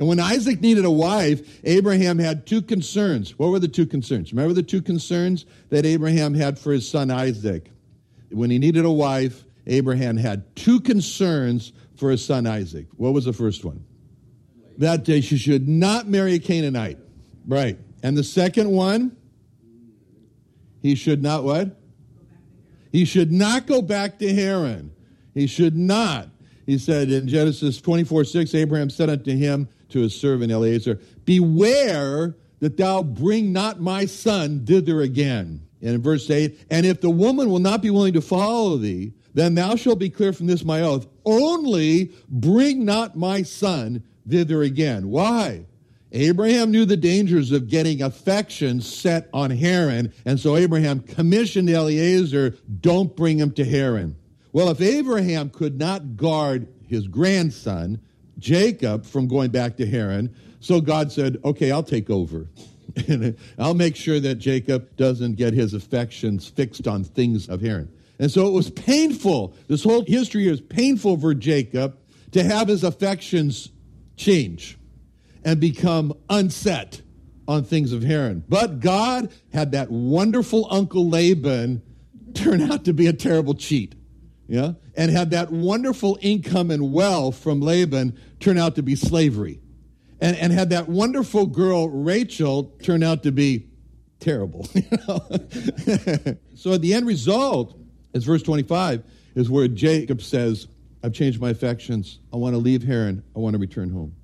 And when Isaac needed a wife, Abraham had two concerns. What were the two concerns? Remember the two concerns that Abraham had for his son Isaac? When he needed a wife, Abraham had two concerns for his son Isaac. What was the first one? That day she should not marry a Canaanite. Right. And the second one, he should not what? He should not go back to Haran. He should not. He said in Genesis 24 6, Abraham said unto him, to his servant Eliezer, Beware that thou bring not my son thither again. And in verse 8, and if the woman will not be willing to follow thee, then thou shalt be clear from this my oath. Only bring not my son thither again. Why? Abraham knew the dangers of getting affection set on Haran, and so Abraham commissioned Eliezer, don't bring him to Haran. Well, if Abraham could not guard his grandson, Jacob from going back to Haran. So God said, okay, I'll take over. and I'll make sure that Jacob doesn't get his affections fixed on things of Haran. And so it was painful. This whole history is painful for Jacob to have his affections change and become unset on things of Haran. But God had that wonderful Uncle Laban turn out to be a terrible cheat yeah, and had that wonderful income and wealth from Laban turn out to be slavery. And, and had that wonderful girl, Rachel, turn out to be terrible. You know? so at the end result is verse 25, is where Jacob says, I've changed my affections. I want to leave Haran. I want to return home.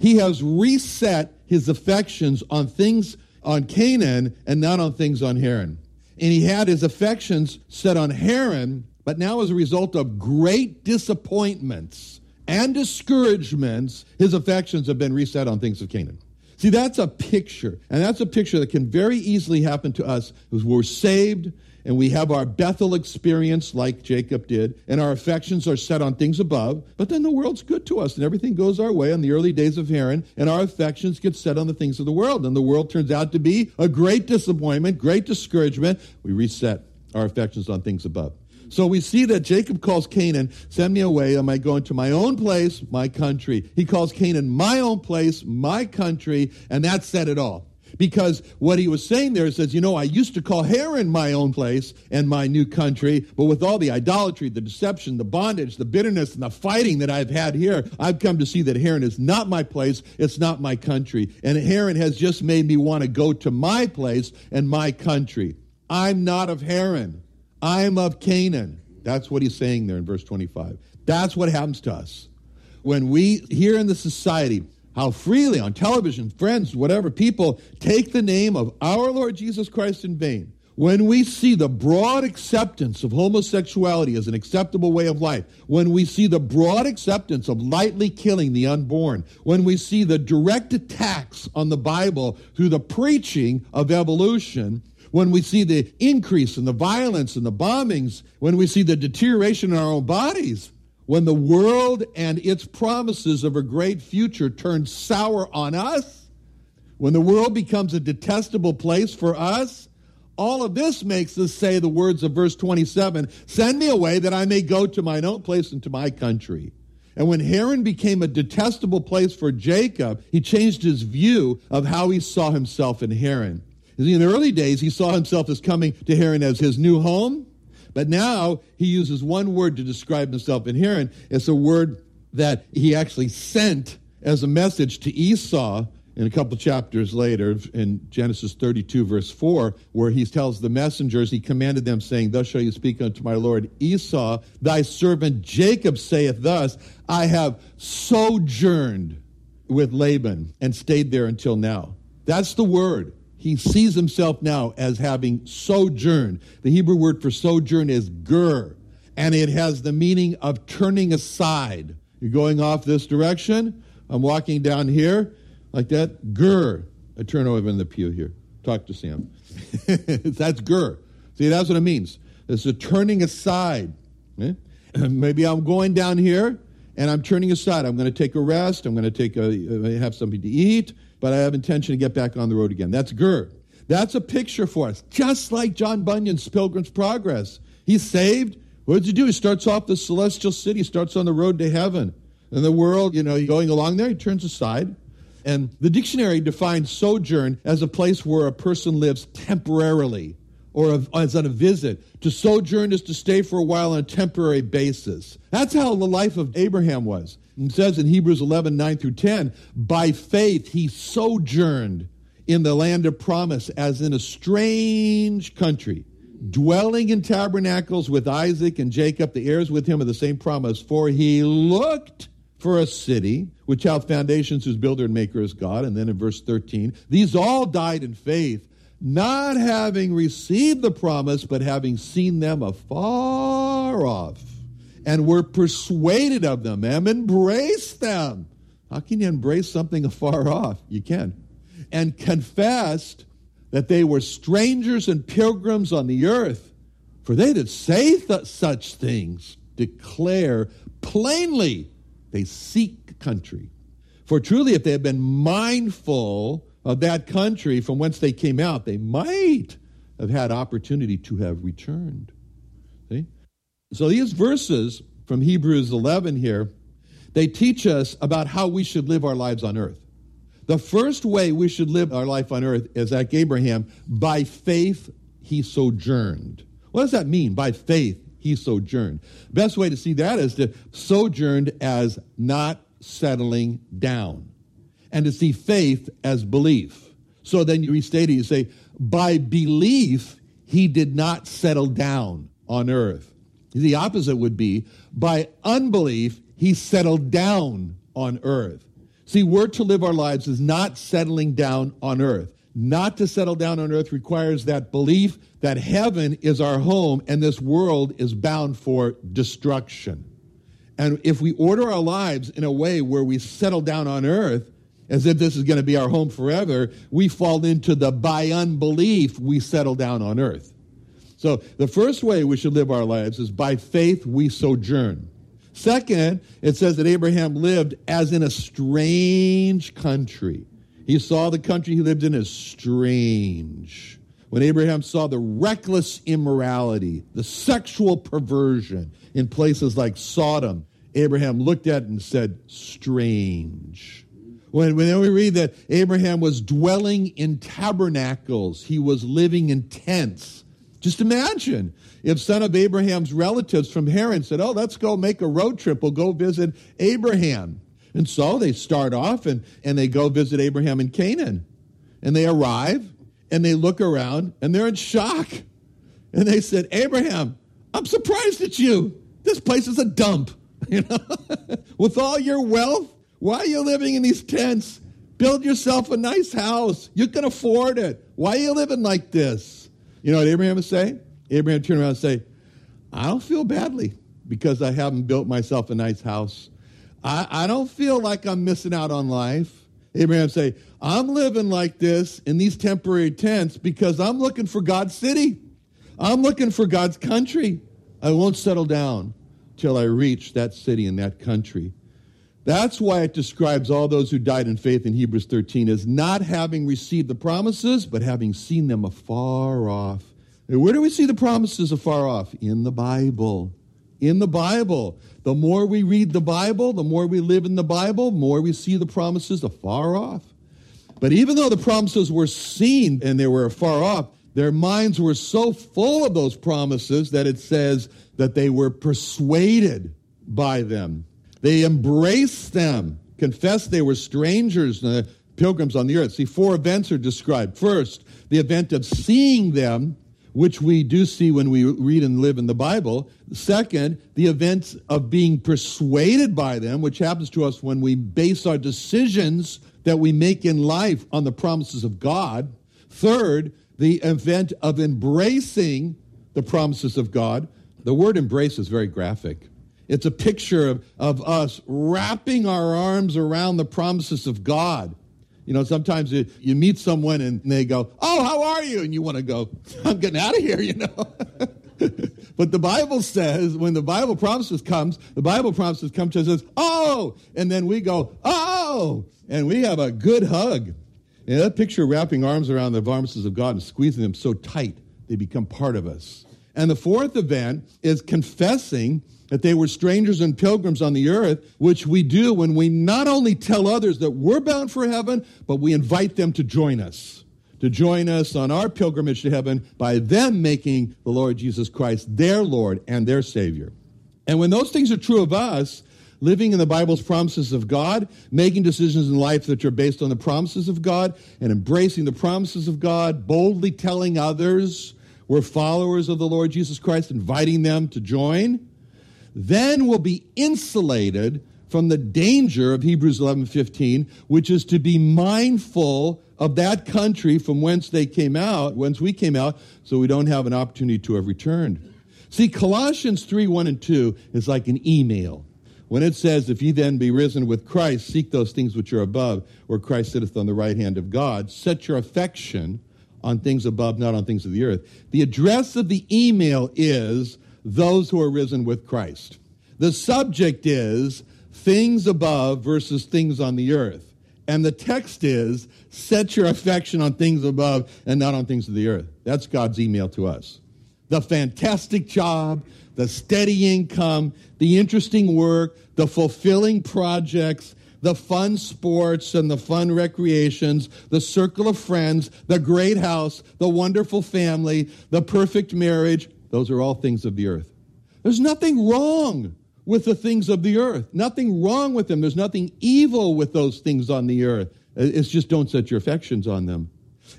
He has reset his affections on things on Canaan and not on things on Haran. And he had his affections set on Haran but now, as a result of great disappointments and discouragements, his affections have been reset on things of Canaan. See, that's a picture, and that's a picture that can very easily happen to us as we're saved and we have our Bethel experience like Jacob did, and our affections are set on things above, but then the world's good to us and everything goes our way in the early days of Haran, and our affections get set on the things of the world, and the world turns out to be a great disappointment, great discouragement. We reset our affections on things above. So we see that Jacob calls Canaan, send me away. Am I going to my own place, my country? He calls Canaan my own place, my country, and that said it all. Because what he was saying there says, you know, I used to call Haran my own place and my new country, but with all the idolatry, the deception, the bondage, the bitterness, and the fighting that I've had here, I've come to see that Haran is not my place, it's not my country. And Haran has just made me want to go to my place and my country. I'm not of Haran. I'm of Canaan. That's what he's saying there in verse 25. That's what happens to us. When we hear in the society how freely on television, friends, whatever, people take the name of our Lord Jesus Christ in vain, when we see the broad acceptance of homosexuality as an acceptable way of life, when we see the broad acceptance of lightly killing the unborn, when we see the direct attacks on the Bible through the preaching of evolution, when we see the increase in the violence and the bombings, when we see the deterioration in our own bodies, when the world and its promises of a great future turn sour on us, when the world becomes a detestable place for us, all of this makes us say the words of verse 27 Send me away that I may go to mine own place and to my country. And when Haran became a detestable place for Jacob, he changed his view of how he saw himself in Haran. In the early days, he saw himself as coming to Haran as his new home, but now he uses one word to describe himself in Haran. It's a word that he actually sent as a message to Esau in a couple chapters later, in Genesis 32, verse 4, where he tells the messengers, he commanded them, saying, Thus shall you speak unto my Lord Esau, thy servant Jacob saith thus, I have sojourned with Laban and stayed there until now. That's the word. He sees himself now as having sojourned. The Hebrew word for sojourn is ger, and it has the meaning of turning aside. You're going off this direction. I'm walking down here like that. Ger. I turn over in the pew here. Talk to Sam. that's ger. See, that's what it means. It's a turning aside. Eh? Maybe I'm going down here and I'm turning aside. I'm going to take a rest. I'm going to take a, uh, have something to eat but I have intention to get back on the road again. That's Ger. That's a picture for us, just like John Bunyan's Pilgrim's Progress. He's saved. What does he do? He starts off the celestial city, starts on the road to heaven. And the world, you know, going along there, he turns aside. And the dictionary defines sojourn as a place where a person lives temporarily or as on a visit. To sojourn is to stay for a while on a temporary basis. That's how the life of Abraham was. It says in Hebrews 11, 9 through 10, by faith he sojourned in the land of promise as in a strange country, dwelling in tabernacles with Isaac and Jacob, the heirs with him of the same promise. For he looked for a city which hath foundations, whose builder and maker is God. And then in verse 13, these all died in faith, not having received the promise, but having seen them afar off and were persuaded of them and embraced them. How can you embrace something afar off? You can. And confessed that they were strangers and pilgrims on the earth. For they that say th- such things declare plainly they seek country. For truly, if they had been mindful of that country from whence they came out, they might have had opportunity to have returned. See? So these verses from Hebrews 11 here, they teach us about how we should live our lives on earth. The first way we should live our life on earth is like Abraham, by faith he sojourned. What does that mean? By faith he sojourned. Best way to see that is to sojourned as not settling down and to see faith as belief. So then you restate it, you say, by belief he did not settle down on earth. The opposite would be by unbelief, he settled down on earth. See, we're to live our lives is not settling down on earth. Not to settle down on earth requires that belief that heaven is our home and this world is bound for destruction. And if we order our lives in a way where we settle down on earth, as if this is going to be our home forever, we fall into the by unbelief we settle down on earth. So the first way we should live our lives is by faith we sojourn. Second, it says that Abraham lived as in a strange country. He saw the country he lived in as strange. When Abraham saw the reckless immorality, the sexual perversion in places like Sodom, Abraham looked at it and said, strange. When, when we read that Abraham was dwelling in tabernacles, he was living in tents. Just imagine if some of Abraham's relatives from Haran said, Oh, let's go make a road trip. We'll go visit Abraham. And so they start off and, and they go visit Abraham in Canaan. And they arrive and they look around and they're in shock. And they said, Abraham, I'm surprised at you. This place is a dump. You know, with all your wealth, why are you living in these tents? Build yourself a nice house. You can afford it. Why are you living like this? You know what Abraham would say? Abraham would turn around and say, I don't feel badly because I haven't built myself a nice house. I, I don't feel like I'm missing out on life. Abraham say, I'm living like this in these temporary tents because I'm looking for God's city. I'm looking for God's country. I won't settle down till I reach that city and that country. That's why it describes all those who died in faith in Hebrews 13 as not having received the promises, but having seen them afar off. And where do we see the promises afar off? In the Bible. In the Bible. The more we read the Bible, the more we live in the Bible, the more we see the promises afar off. But even though the promises were seen and they were afar off, their minds were so full of those promises that it says that they were persuaded by them. They embraced them, confessed they were strangers, uh, pilgrims on the earth. See, four events are described. First, the event of seeing them, which we do see when we read and live in the Bible. Second, the events of being persuaded by them, which happens to us when we base our decisions that we make in life on the promises of God. Third, the event of embracing the promises of God. The word embrace is very graphic. It's a picture of, of us wrapping our arms around the promises of God. You know, sometimes you, you meet someone and they go, Oh, how are you? And you want to go, I'm getting out of here, you know. but the Bible says, when the Bible promises comes, the Bible promises come to us says, Oh, and then we go, Oh, and we have a good hug. And that picture wrapping arms around the promises of God and squeezing them so tight they become part of us. And the fourth event is confessing that they were strangers and pilgrims on the earth, which we do when we not only tell others that we're bound for heaven, but we invite them to join us, to join us on our pilgrimage to heaven by them making the Lord Jesus Christ their Lord and their Savior. And when those things are true of us, living in the Bible's promises of God, making decisions in life that are based on the promises of God, and embracing the promises of God, boldly telling others we're followers of the Lord Jesus Christ, inviting them to join, then we'll be insulated from the danger of Hebrews 11:15, which is to be mindful of that country from whence they came out, whence we came out, so we don't have an opportunity to have returned. See, Colossians 3, 1 and 2 is like an email. When it says, If ye then be risen with Christ, seek those things which are above, where Christ sitteth on the right hand of God, set your affection on things above, not on things of the earth. The address of the email is those who are risen with Christ. The subject is things above versus things on the earth. And the text is set your affection on things above and not on things of the earth. That's God's email to us. The fantastic job, the steady income, the interesting work, the fulfilling projects, the fun sports and the fun recreations, the circle of friends, the great house, the wonderful family, the perfect marriage, those are all things of the earth. There's nothing wrong with the things of the earth. Nothing wrong with them. There's nothing evil with those things on the earth. It's just don't set your affections on them.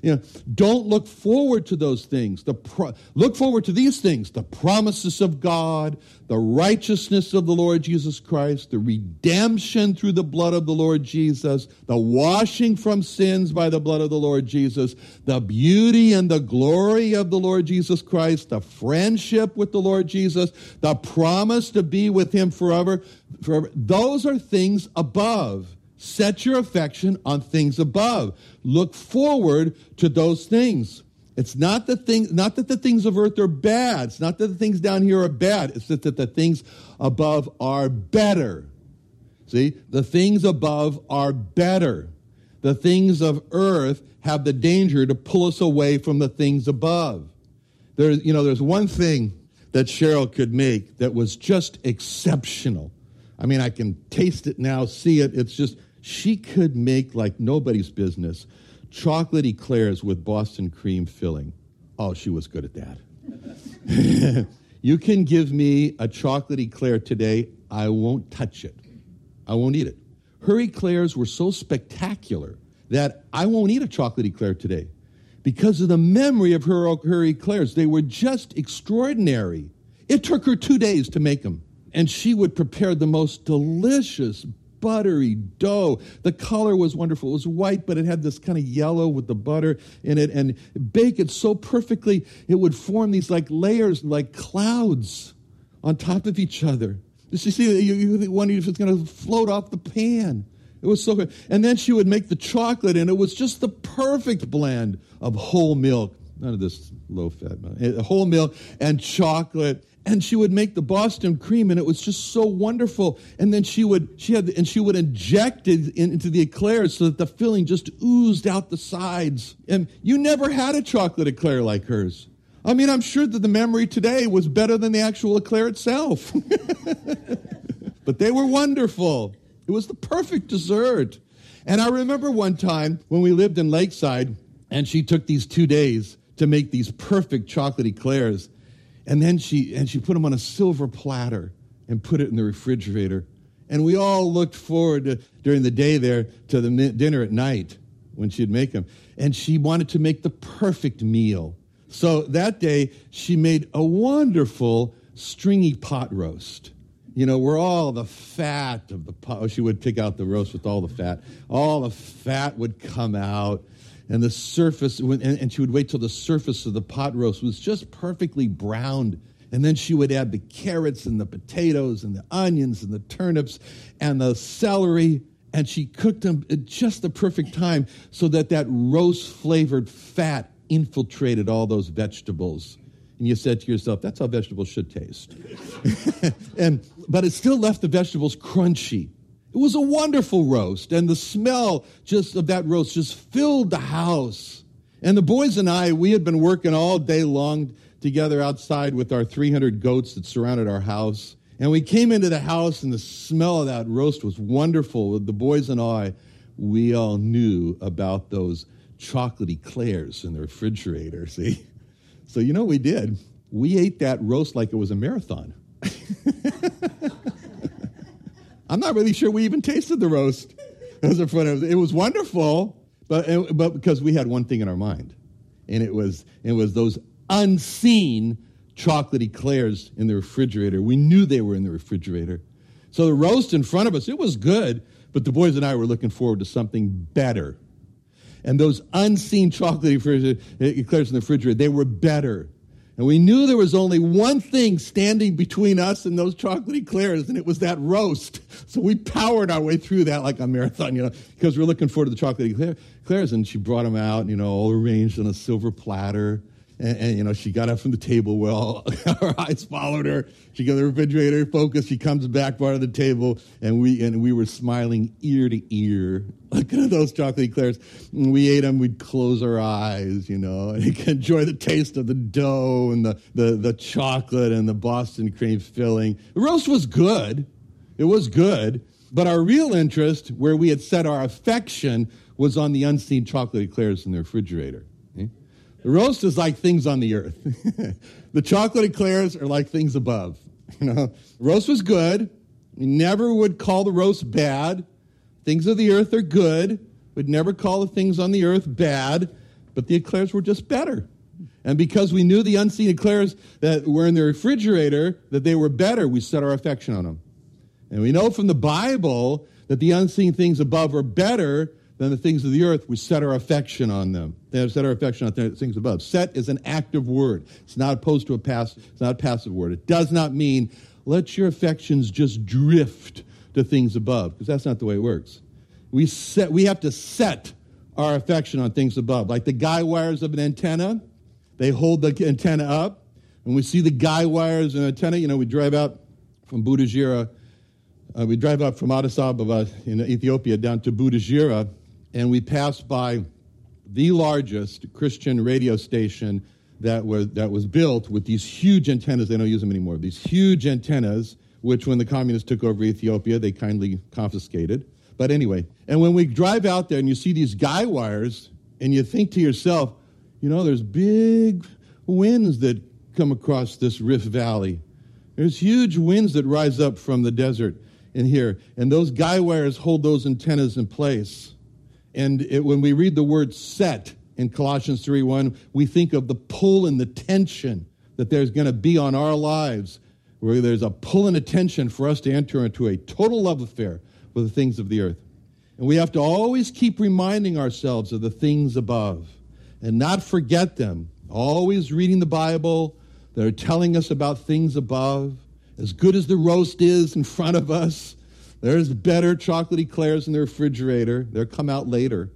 You know, don't look forward to those things. The pro- look forward to these things the promises of God, the righteousness of the Lord Jesus Christ, the redemption through the blood of the Lord Jesus, the washing from sins by the blood of the Lord Jesus, the beauty and the glory of the Lord Jesus Christ, the friendship with the Lord Jesus, the promise to be with Him forever. forever. Those are things above. Set your affection on things above. Look forward to those things. It's not the thing, not that the things of earth are bad. It's not that the things down here are bad. It's that, that the things above are better. See, the things above are better. The things of earth have the danger to pull us away from the things above. There's, you know, there's one thing that Cheryl could make that was just exceptional. I mean, I can taste it now, see it. It's just she could make like nobody's business chocolate eclairs with Boston cream filling. Oh, she was good at that. you can give me a chocolate eclair today, I won't touch it. I won't eat it. Her eclairs were so spectacular that I won't eat a chocolate eclair today because of the memory of her, her eclairs. They were just extraordinary. It took her two days to make them. And she would prepare the most delicious buttery dough. The color was wonderful. It was white, but it had this kind of yellow with the butter in it, and bake it so perfectly, it would form these like layers, like clouds on top of each other. You see, you, you wondered if it's going to float off the pan. It was so good. And then she would make the chocolate, and it was just the perfect blend of whole milk. None of this low fat, milk. Eh, whole milk and chocolate and she would make the Boston cream, and it was just so wonderful. And then she would she had and she would inject it into the eclairs so that the filling just oozed out the sides. And you never had a chocolate eclair like hers. I mean, I'm sure that the memory today was better than the actual eclair itself. but they were wonderful. It was the perfect dessert. And I remember one time when we lived in Lakeside, and she took these two days to make these perfect chocolate eclairs. And then she, and she put them on a silver platter and put it in the refrigerator. And we all looked forward to, during the day there to the dinner at night. when she'd make them. And she wanted to make the perfect meal. So that day, she made a wonderful stringy pot roast. You know, where all the fat of the pot, she would pick out the roast with all the fat. All the fat would come out, and the surface, and she would wait till the surface of the pot roast was just perfectly browned. And then she would add the carrots and the potatoes and the onions and the turnips and the celery and she cooked them at just the perfect time so that that roast flavored fat infiltrated all those vegetables. And you said to yourself, that's how vegetables should taste. and, but it still left the vegetables crunchy. It was a wonderful roast, and the smell just of that roast just filled the house. And the boys and I, we had been working all day long together outside with our 300 goats that surrounded our house. And we came into the house, and the smell of that roast was wonderful. The boys and I, we all knew about those chocolate eclairs in the refrigerator, see? So, you know what we did? We ate that roast like it was a marathon. I'm not really sure we even tasted the roast. It was wonderful, but, but because we had one thing in our mind, and it was, it was those unseen chocolate eclairs in the refrigerator. We knew they were in the refrigerator. So the roast in front of us, it was good, but the boys and I were looking forward to something better. And those unseen chocolate eclairs in the refrigerator, they were better. And we knew there was only one thing standing between us and those chocolate eclairs, and it was that roast. So we powered our way through that like a marathon, you know, because we are looking forward to the chocolate eclairs. And she brought them out, you know, all arranged on a silver platter. And, and, you know, she got up from the table. Well, our eyes followed her. She got the refrigerator focused. She comes back part of the table, and we and we were smiling ear to ear. Look at those chocolate eclairs. And we ate them. We'd close our eyes, you know, and enjoy the taste of the dough and the, the, the chocolate and the Boston cream filling. The roast was good. It was good. But our real interest, where we had set our affection, was on the unseen chocolate eclairs in the refrigerator. The roast is like things on the earth. the chocolate eclairs are like things above. You know, roast was good. We never would call the roast bad. Things of the earth are good. We'd never call the things on the earth bad, but the eclairs were just better. And because we knew the unseen eclairs that were in the refrigerator, that they were better, we set our affection on them. And we know from the Bible that the unseen things above are better than the things of the earth, we set our affection on them. They set our affection on things above. Set is an active word. It's not opposed to a passive. It's not a passive word. It does not mean let your affections just drift to things above, because that's not the way it works. We set. We have to set our affection on things above, like the guy wires of an antenna. They hold the antenna up, and we see the guy wires of an antenna. You know, we drive out from Butajira. Uh, we drive up from Addis Ababa in Ethiopia down to Butajira, and we passed by the largest Christian radio station that was, that was built with these huge antennas. They don't use them anymore. These huge antennas, which when the communists took over Ethiopia, they kindly confiscated. But anyway, and when we drive out there and you see these guy wires, and you think to yourself, you know, there's big winds that come across this Rift Valley. There's huge winds that rise up from the desert in here, and those guy wires hold those antennas in place. And it, when we read the word set in Colossians 3:1, we think of the pull and the tension that there's going to be on our lives, where there's a pull and a tension for us to enter into a total love affair with the things of the earth. And we have to always keep reminding ourselves of the things above and not forget them. Always reading the Bible that are telling us about things above. As good as the roast is in front of us, there's better chocolate eclairs in the refrigerator. They'll come out later.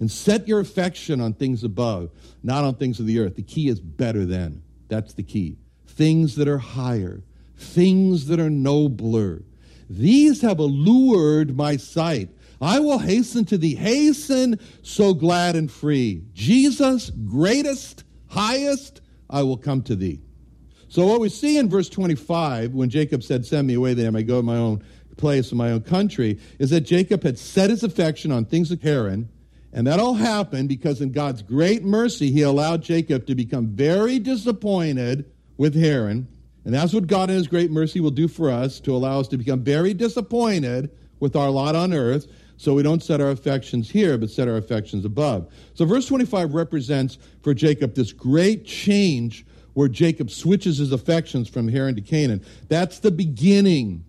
And set your affection on things above, not on things of the earth. The key is better than. That's the key. Things that are higher, things that are nobler. These have allured my sight. I will hasten to thee. Hasten, so glad and free. Jesus, greatest, highest, I will come to thee. So, what we see in verse 25, when Jacob said, Send me away that I may go my own place in my own country is that Jacob had set his affection on things of Haran. And that all happened because in God's great mercy, he allowed Jacob to become very disappointed with Haran. And that's what God in his great mercy will do for us to allow us to become very disappointed with our lot on earth So we don't set our affections here, but set our affections above. So verse 25 represents for Jacob this great change where Jacob switches his affections from Haran to Canaan. That's the beginning.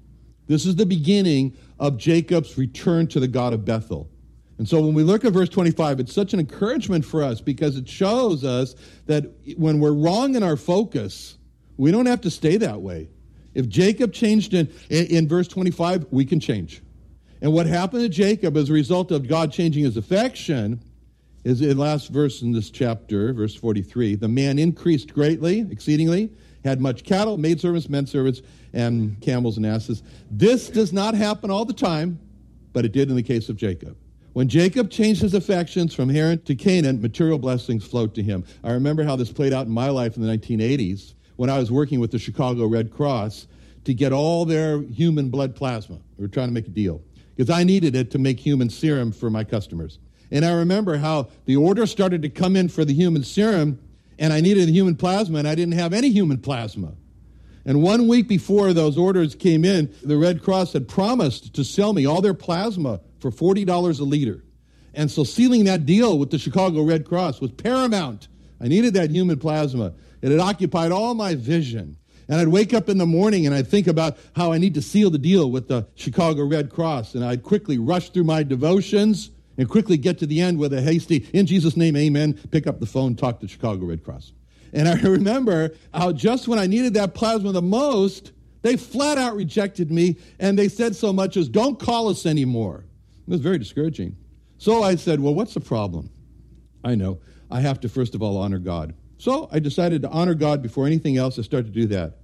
This is the beginning of Jacob's return to the God of Bethel. And so when we look at verse 25, it's such an encouragement for us because it shows us that when we're wrong in our focus, we don't have to stay that way. If Jacob changed in, in, verse 25, we can change. And what happened to Jacob as a result of God changing his affection is in last verse in this chapter, verse 43. The man increased greatly, exceedingly, had much cattle, maidservants, men servants, and camels and asses. This does not happen all the time, but it did in the case of Jacob. When Jacob changed his affections from Haran to Canaan, material blessings flowed to him. I remember how this played out in my life in the 1980s when I was working with the Chicago Red Cross to get all their human blood plasma. We were trying to make a deal because I needed it to make human serum for my customers. And I remember how the order started to come in for the human serum, and I needed human plasma, and I didn't have any human plasma. And one week before those orders came in, the Red Cross had promised to sell me all their plasma for $40 a liter. And so sealing that deal with the Chicago Red Cross was paramount. I needed that human plasma. It had occupied all my vision. And I'd wake up in the morning and I'd think about how I need to seal the deal with the Chicago Red Cross. And I'd quickly rush through my devotions and quickly get to the end with a hasty, in Jesus' name, amen, pick up the phone, talk to Chicago Red Cross. And I remember how just when I needed that plasma the most, they flat out rejected me and they said so much as, don't call us anymore. It was very discouraging. So I said, well, what's the problem? I know. I have to, first of all, honor God. So I decided to honor God before anything else. I started to do that.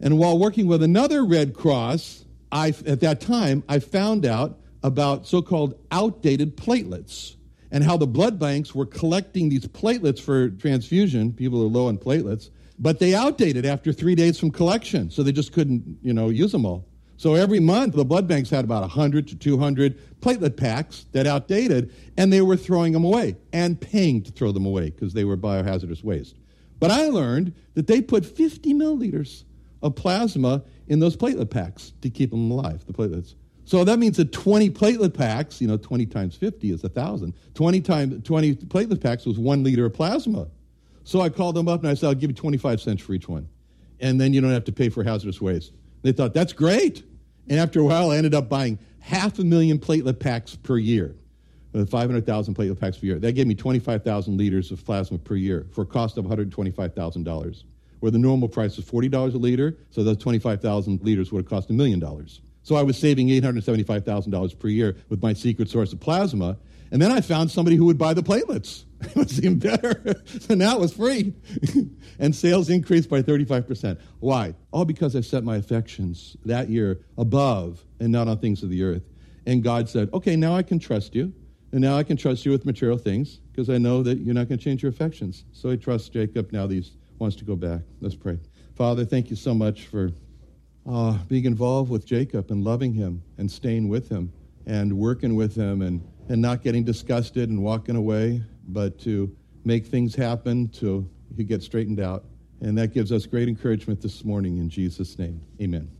And while working with another Red Cross, I, at that time, I found out about so called outdated platelets and how the blood banks were collecting these platelets for transfusion. People are low on platelets, but they outdated after three days from collection, so they just couldn't, you know, use them all. So every month, the blood banks had about 100 to 200 platelet packs that outdated, and they were throwing them away and paying to throw them away because they were biohazardous waste. But I learned that they put 50 milliliters of plasma in those platelet packs to keep them alive, the platelets. So that means that 20 platelet packs, you know, 20 times 50 is 1,000. 20 times 20 platelet packs was one liter of plasma. So I called them up and I said, I'll give you 25 cents for each one. And then you don't have to pay for hazardous waste. They thought, that's great. And after a while, I ended up buying half a million platelet packs per year, uh, 500,000 platelet packs per year. That gave me 25,000 liters of plasma per year for a cost of $125,000, where the normal price is $40 a liter, so those 25,000 liters would have cost a million dollars. So I was saving $875,000 per year with my secret source of plasma. And then I found somebody who would buy the platelets. it seemed better. so now it was free. and sales increased by 35%. Why? All because I set my affections that year above and not on things of the earth. And God said, okay, now I can trust you. And now I can trust you with material things because I know that you're not going to change your affections. So I trust Jacob now that he wants to go back. Let's pray. Father, thank you so much for uh, being involved with Jacob and loving him and staying with him and working with him and, and not getting disgusted and walking away, but to make things happen to he get straightened out. And that gives us great encouragement this morning in Jesus' name. Amen.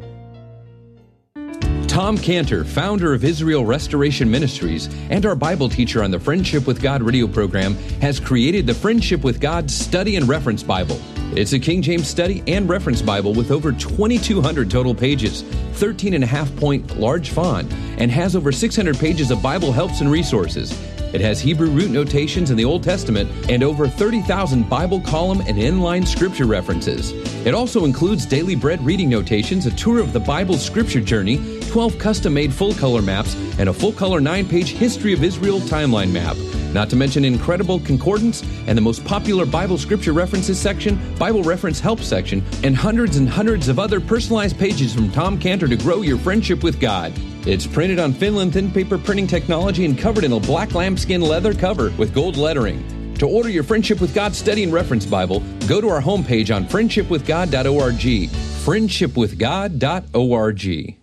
Tom Cantor, founder of Israel Restoration Ministries and our Bible teacher on the Friendship with God radio program, has created the Friendship with God Study and Reference Bible. It's a King James study and reference Bible with over 2,200 total pages, 13 and a half point large font, and has over 600 pages of Bible helps and resources. It has Hebrew root notations in the Old Testament and over 30,000 Bible column and inline scripture references. It also includes daily bread reading notations, a tour of the Bible scripture journey, 12 custom made full color maps, and a full color 9 page History of Israel timeline map. Not to mention incredible concordance and the most popular Bible scripture references section, Bible reference help section, and hundreds and hundreds of other personalized pages from Tom Cantor to grow your friendship with God. It's printed on Finland thin paper printing technology and covered in a black lambskin leather cover with gold lettering. To order your Friendship with God Study and Reference Bible, go to our homepage on friendshipwithgod.org. Friendshipwithgod.org.